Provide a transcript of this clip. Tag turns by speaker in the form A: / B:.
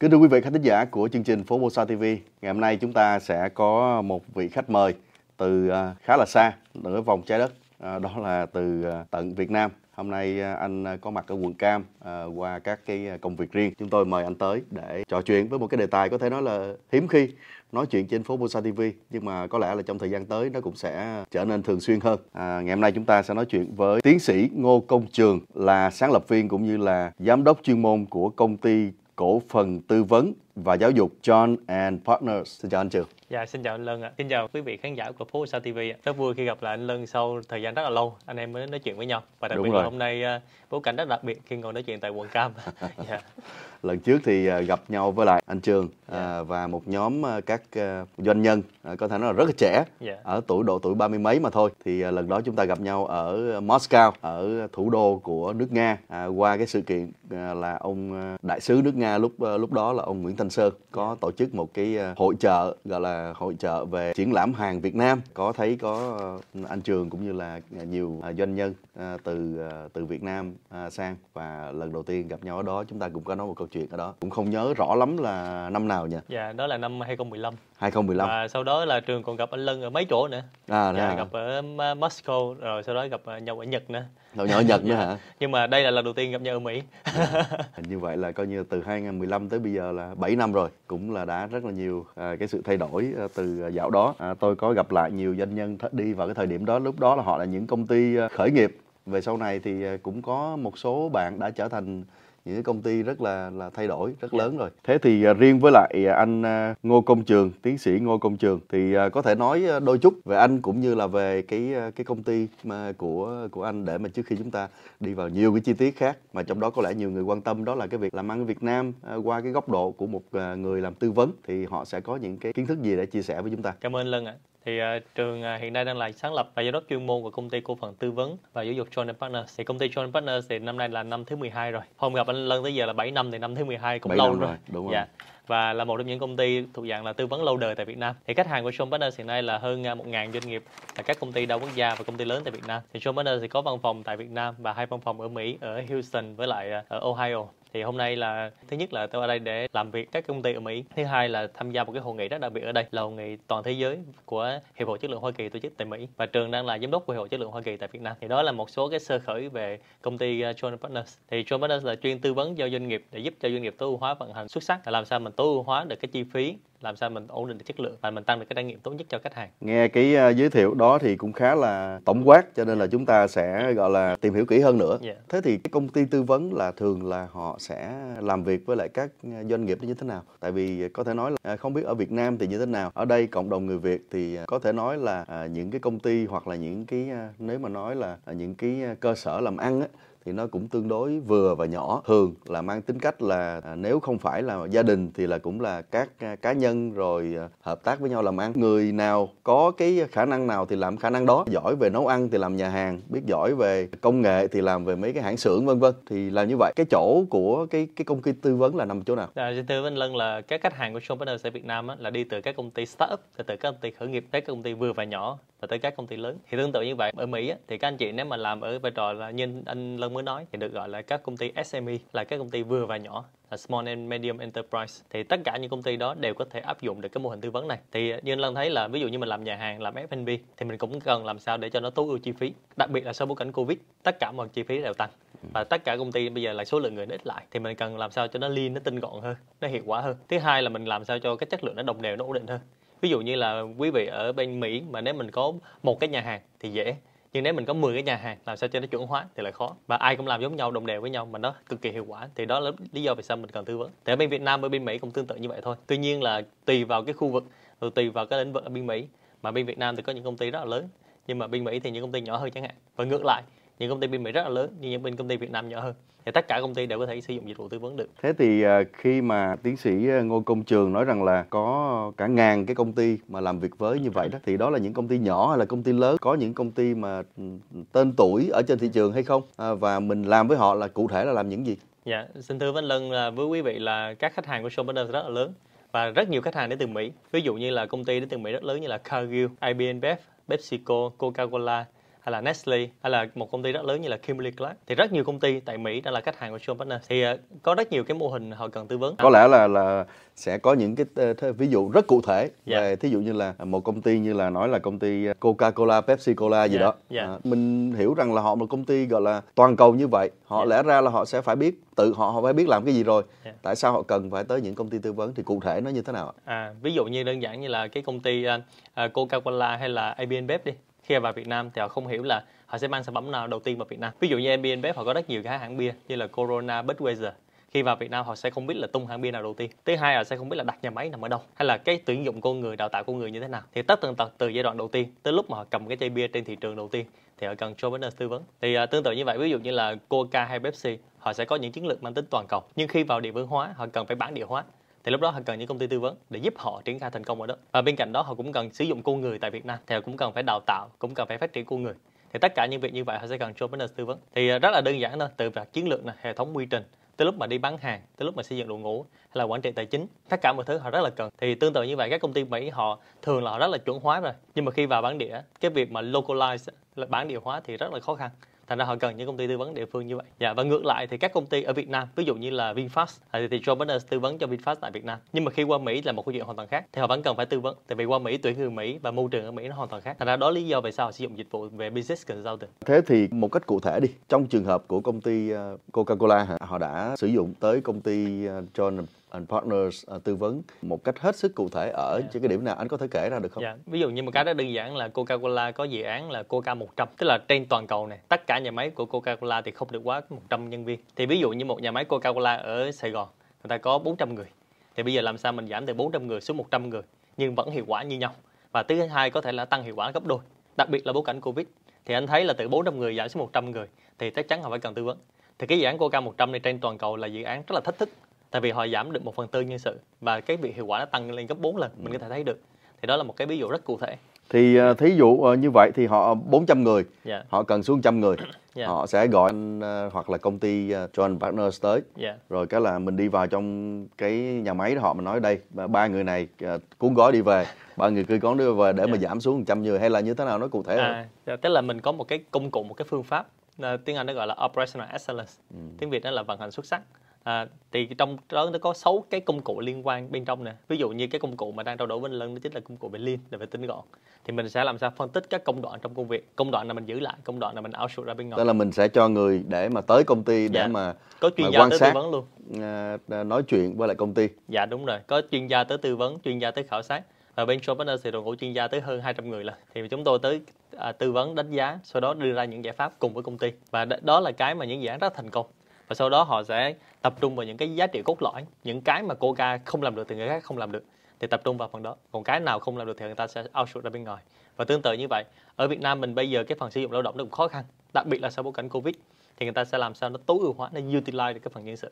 A: Kính thưa quý vị khán thính giả của chương trình Phố Bosa TV, ngày hôm nay chúng ta sẽ có một vị khách mời từ à, khá là xa, nửa vòng trái đất, à, đó là từ à, tận Việt Nam. Hôm nay anh có mặt ở quận Cam qua các cái công việc riêng. Chúng tôi mời anh tới để trò chuyện với một cái đề tài có thể nói là hiếm khi nói chuyện trên phố Bosa TV nhưng mà có lẽ là trong thời gian tới nó cũng sẽ trở nên thường xuyên hơn. À, ngày hôm nay chúng ta sẽ nói chuyện với tiến sĩ Ngô Công Trường là sáng lập viên cũng như là giám đốc chuyên môn của công ty cổ phần tư vấn và giáo dục John and Partners. Xin chào anh Trường.
B: Dạ, xin chào anh Lân ạ. Xin chào quý vị khán giả của phố Sao TV ạ. Rất vui khi gặp lại anh Lân sau thời gian rất là lâu anh em mới nói chuyện với nhau. Và đặc Đúng biệt rồi. là hôm nay uh, bối cảnh rất đặc biệt khi ngồi nói chuyện tại quận Cam.
A: dạ. Lần trước thì uh, gặp nhau với lại anh Trường dạ. uh, và một nhóm các doanh nhân có thể nói là rất là trẻ dạ. ở tuổi độ tuổi ba mươi mấy mà thôi. Thì lần đó chúng ta gặp nhau ở Moscow ở thủ đô của nước Nga uh, qua cái sự kiện là ông đại sứ nước Nga lúc lúc đó là ông Nguyễn Thanh Sơn có tổ chức một cái uh, hội trợ gọi là hội trợ về triển lãm hàng Việt Nam có thấy có ờ, anh Trường cũng như là nhiều à, doanh nhân à, từ à, từ Việt Nam sang và lần đầu tiên gặp nhau ở đó chúng ta cũng có nói một câu chuyện ở đó cũng không nhớ rõ lắm là năm nào nhỉ?
B: Dạ đó là năm 2015.
A: 2015.
B: Và sau đó là trường còn gặp anh Lân ở mấy chỗ nữa. À, dạ, gặp ở Moscow rồi sau đó gặp nhau ở Nhật nữa.
A: Rồi nhỏ Nhật nữa hả?
B: Nhưng mà đây là lần đầu tiên gặp nhau ở Mỹ.
A: Như vậy là coi như từ 2015 tới bây giờ là 7 năm rồi, cũng là đã rất là nhiều à, cái sự thay đổi à, từ dạo đó. À, tôi có gặp lại nhiều doanh nhân đi vào cái thời điểm đó, lúc đó là họ là những công ty à, khởi nghiệp. Về sau này thì à, cũng có một số bạn đã trở thành những cái công ty rất là là thay đổi rất lớn rồi. Thế thì uh, riêng với lại uh, anh uh, Ngô Công Trường tiến sĩ Ngô Công Trường thì có thể nói đôi chút về anh cũng như là về cái cái công ty mà của của anh để mà trước khi chúng ta đi vào nhiều cái chi tiết khác mà trong đó có lẽ nhiều người quan tâm đó là cái việc làm ăn Việt Nam qua cái góc độ của một người làm tư vấn thì họ sẽ có những cái kiến thức gì để chia sẻ với chúng ta?
B: Cảm ơn Lân ạ thì uh, trường uh, hiện nay đang là sáng lập và giám đốc chuyên môn của công ty cổ phần tư vấn và giáo dục John Partners. Thì công ty John Partners thì năm nay là năm thứ 12 rồi. Hôm gặp anh Lân tới giờ là 7 năm thì năm thứ 12 cũng lâu rồi. rồi.
A: Đúng dạ.
B: Và là một trong những công ty thuộc dạng là tư vấn lâu đời tại Việt Nam. Thì khách hàng của John Partners hiện nay là hơn 1.000 uh, doanh nghiệp là các công ty đa quốc gia và công ty lớn tại Việt Nam. Thì John Partners thì có văn phòng tại Việt Nam và hai văn phòng ở Mỹ ở Houston với lại ở Ohio thì hôm nay là, thứ nhất là tôi ở đây để làm việc các công ty ở Mỹ. Thứ hai là tham gia một cái hội nghị rất đặc biệt ở đây, là hội nghị toàn thế giới của hiệp hội chất lượng Hoa Kỳ tổ chức tại Mỹ. Và trường đang là giám đốc của hiệp hội chất lượng Hoa Kỳ tại Việt Nam. Thì đó là một số cái sơ khởi về công ty ờ, John Partners. Thì John Partners là chuyên tư vấn cho doanh nghiệp để giúp cho doanh nghiệp tối ưu hóa vận hành xuất sắc, là làm sao mình tối ưu hóa được cái chi phí làm sao mình ổn định được chất lượng và mình tăng được cái trải nghiệm tốt nhất cho khách hàng.
A: Nghe cái uh, giới thiệu đó thì cũng khá là tổng quát cho nên là chúng ta sẽ gọi là tìm hiểu kỹ hơn nữa. Yeah. Dạ. Thế thì cái công ty tư vấn là thường là họ sẽ làm việc với lại các doanh nghiệp như thế nào? Tại vì có thể nói là à, không biết ở Việt Nam thì như thế nào. Ở đây cộng đồng người Việt thì có thể nói là à, những cái công ty hoặc là những cái à, nếu mà nói là những cái cơ sở làm ăn á thì nó cũng tương đối vừa và nhỏ. Thường là mang tính cách là à, nếu không phải là gia đình thì là cũng là các à, cá nhân rồi à, hợp tác với nhau làm ăn. Người nào có cái khả năng nào thì làm khả năng đó. Giỏi về nấu ăn thì làm nhà hàng biết giỏi về công nghệ thì làm về mấy cái hãng xưởng vân vân. Thì là như vậy. Cái chỗ của cái cái công ty tư vấn là nằm chỗ nào?
B: À, tư vấn lân là các khách hàng của Sean Partners ở Việt Nam á, là đi từ các công ty startup từ các công ty khởi nghiệp tới các công ty vừa và nhỏ và tới các công ty lớn. Thì tương tự như vậy ở Mỹ á, thì các anh chị nếu mà làm ở vai trò là như anh Lân mới nói thì được gọi là các công ty SME là các công ty vừa và nhỏ là Small and Medium Enterprise. Thì tất cả những công ty đó đều có thể áp dụng được cái mô hình tư vấn này. Thì như anh Lân thấy là ví dụ như mình làm nhà hàng làm F&B thì mình cũng cần làm sao để cho nó tối ưu chi phí. Đặc biệt là sau bối cảnh Covid tất cả mọi chi phí đều tăng và tất cả công ty bây giờ là số lượng người nó ít lại thì mình cần làm sao cho nó lean nó tinh gọn hơn nó hiệu quả hơn. Thứ hai là mình làm sao cho cái chất lượng nó đồng đều nó ổn định hơn ví dụ như là quý vị ở bên Mỹ mà nếu mình có một cái nhà hàng thì dễ, nhưng nếu mình có 10 cái nhà hàng làm sao cho nó chuẩn hóa thì lại khó. Và ai cũng làm giống nhau, đồng đều với nhau mà nó cực kỳ hiệu quả thì đó là lý do vì sao mình cần tư vấn. Thì ở bên Việt Nam, ở bên Mỹ cũng tương tự như vậy thôi. Tuy nhiên là tùy vào cái khu vực rồi tùy vào cái lĩnh vực ở bên Mỹ. Mà bên Việt Nam thì có những công ty rất là lớn, nhưng mà bên Mỹ thì những công ty nhỏ hơn chẳng hạn. Và ngược lại những công ty bên Mỹ rất là lớn nhưng những bên công ty Việt Nam nhỏ hơn thì tất cả công ty đều có thể sử dụng dịch vụ tư vấn được.
A: Thế thì à, khi mà tiến sĩ à, Ngô Công Trường nói rằng là có cả ngàn cái công ty mà làm việc với như vậy đó thì đó là những công ty nhỏ hay là công ty lớn có những công ty mà ừ, tên tuổi ở trên thị trường hay không à, và mình làm với họ là cụ thể là làm những gì?
B: Dạ, xin thưa Văn Lân là với quý vị là các khách hàng của Showbuilder rất là lớn và rất nhiều khách hàng đến từ Mỹ. Ví dụ như là công ty đến từ Mỹ rất lớn như là Cargill, IBM, PepsiCo, Coca-Cola hay hay là Nestle hay là một công ty rất lớn như là Kimberly Clark thì rất nhiều công ty tại Mỹ đã là khách hàng của John Partners thì uh, có rất nhiều cái mô hình họ cần tư vấn
A: có lẽ là là sẽ có những cái th- ví dụ rất cụ thể yeah. Dạ. về thí dụ như là một công ty như là nói là công ty Coca-Cola, Pepsi-Cola gì yeah. Dạ, đó yeah. Dạ. À, mình hiểu rằng là họ một công ty gọi là toàn cầu như vậy họ yeah. lẽ ra là họ sẽ phải biết tự họ họ phải biết làm cái gì rồi yeah. tại sao họ cần phải tới những công ty tư vấn thì cụ thể nó như thế nào
B: à ví dụ như đơn giản như là cái công ty uh, Coca-Cola hay là AB InBev đi khi vào Việt Nam thì họ không hiểu là họ sẽ mang sản phẩm nào đầu tiên vào Việt Nam. Ví dụ như AB InBev họ có rất nhiều cái hãng bia như là Corona, Budweiser. Khi vào Việt Nam họ sẽ không biết là tung hãng bia nào đầu tiên. Thứ hai là sẽ không biết là đặt nhà máy nằm ở đâu hay là cái tuyển dụng con người đào tạo con người như thế nào. Thì tất tần tật từ giai đoạn đầu tiên tới lúc mà họ cầm cái chai bia trên thị trường đầu tiên thì họ cần cho vấn tư vấn. Thì uh, tương tự như vậy ví dụ như là Coca hay Pepsi họ sẽ có những chiến lược mang tính toàn cầu. Nhưng khi vào địa phương hóa họ cần phải bản địa hóa thì lúc đó họ cần những công ty tư vấn để giúp họ triển khai thành công ở đó. Và bên cạnh đó, họ cũng cần sử dụng con người tại Việt Nam, thì họ cũng cần phải đào tạo, cũng cần phải phát triển con người. Thì tất cả những việc như vậy họ sẽ cần cho business tư vấn. Thì ờ, rất là đơn giản thôi, từ việc chiến lược này hệ thống quy trình, tới lúc mà đi bán hàng, tới lúc mà xây dựng đội ngũ hay là quản trị tài chính. Tất cả mọi thứ họ rất là cần. Thì tương tự như vậy các công ty mỹ họ thường là họ rất là chuẩn hóa rồi. Nhưng mà khi vào bản địa cái việc mà localize là bản địa hóa thì rất là khó khăn. Thành ra họ cần những công ty tư vấn địa phương như vậy. Dạ và ngược lại thì các công ty ở Việt Nam ví dụ như là Vinfast à, thì, thì Joe Biden tư vấn cho Vinfast tại Việt Nam. Nhưng mà khi qua Mỹ là một câu chuyện hoàn toàn khác thì họ vẫn cần phải tư vấn. Tại vì qua Mỹ tuyển người Mỹ và môi trường ở Mỹ nó hoàn toàn khác. Thành ra đó lý do vì sao họ sử dụng dịch vụ về business consulting.
A: Thế thì một cách cụ thể đi trong trường hợp của công ty à, Coca-Cola họ đã sử dụng tới công ty à, John and Partners uh, tư vấn một cách hết sức cụ thể ở yeah. Dạ. cái điểm nào anh có thể kể ra được không?
B: Yeah. Dạ. Ví dụ như một cái rất đơn giản là Coca-Cola có dự án là Coca 100 tức là trên toàn cầu này tất cả nhà máy của Coca-Cola thì không được quá 100 nhân viên. Thì ví dụ như một nhà máy Coca-Cola ở Sài Gòn người ta có 400 người. Thì bây giờ làm sao mình giảm từ 400 người xuống 100 người nhưng vẫn hiệu quả như nhau. Và thứ hai có thể là tăng hiệu quả gấp đôi. Đặc biệt là bối cảnh Covid thì anh thấy là từ 400 người giảm xuống 100 người thì chắc chắn họ phải cần tư vấn. Thì cái dự án Coca 100 này trên toàn cầu là dự án rất là thách thức tại vì họ giảm được một phần tư nhân sự và cái việc hiệu quả nó tăng lên gấp 4 lần mình có thể thấy được thì đó là một cái ví dụ rất cụ thể
A: thì uh, thí dụ uh, như vậy thì họ 400 người yeah. Dạ. họ cần xuống trăm người yeah. Dạ. họ sẽ gọi anh uh, hoặc là công ty John Partners tới yeah. Dạ. rồi cái là mình đi vào trong cái nhà máy đó họ mình nói đây ba người này cuốn gói đi về ba người cứ gói đi về để yeah. mà giảm xuống trăm người hay là như thế nào nó cụ thể
B: à, tức là mình có một cái công cụ một cái phương pháp tiếng Anh nó gọi là operational excellence ừ. tiếng Việt đó là vận hành xuất sắc À, thì trong đó nó có 6 cái công cụ liên quan bên trong nè. Ví dụ như cái công cụ mà đang trao đổi với Lân đó chính là công cụ về Lean là về tinh gọn. Thì mình sẽ làm sao phân tích các công đoạn trong công việc. Công đoạn là mình giữ lại công đoạn là mình outsource ra bên ngoài.
A: Tức là mình sẽ cho người để mà tới công ty để dạ. mà
B: có chuyên
A: mà
B: gia tới sát, tư vấn luôn.
A: à, nói chuyện với lại công ty.
B: Dạ đúng rồi. Có chuyên gia tới tư vấn chuyên gia tới khảo sát. Ở bên Show Partners thì đội ngũ chuyên gia tới hơn 200 người là thì chúng tôi tới à, tư vấn đánh giá sau đó đưa ra những giải pháp cùng với công ty. Và đó là cái mà những dự án rất thành công và sau đó họ sẽ tập trung vào những cái giá trị cốt lõi, những cái mà Coca không làm được thì người khác không làm được, thì tập trung vào phần đó. Còn cái nào không làm được thì người ta sẽ outsource ra bên ngoài. Và tương tự như vậy, ở Việt Nam mình bây giờ cái phần sử dụng lao động nó cũng khó khăn, đặc biệt là sau bối cảnh Covid, thì người ta sẽ làm sao nó tối ưu hóa, nó utilize được cái phần nhân sự.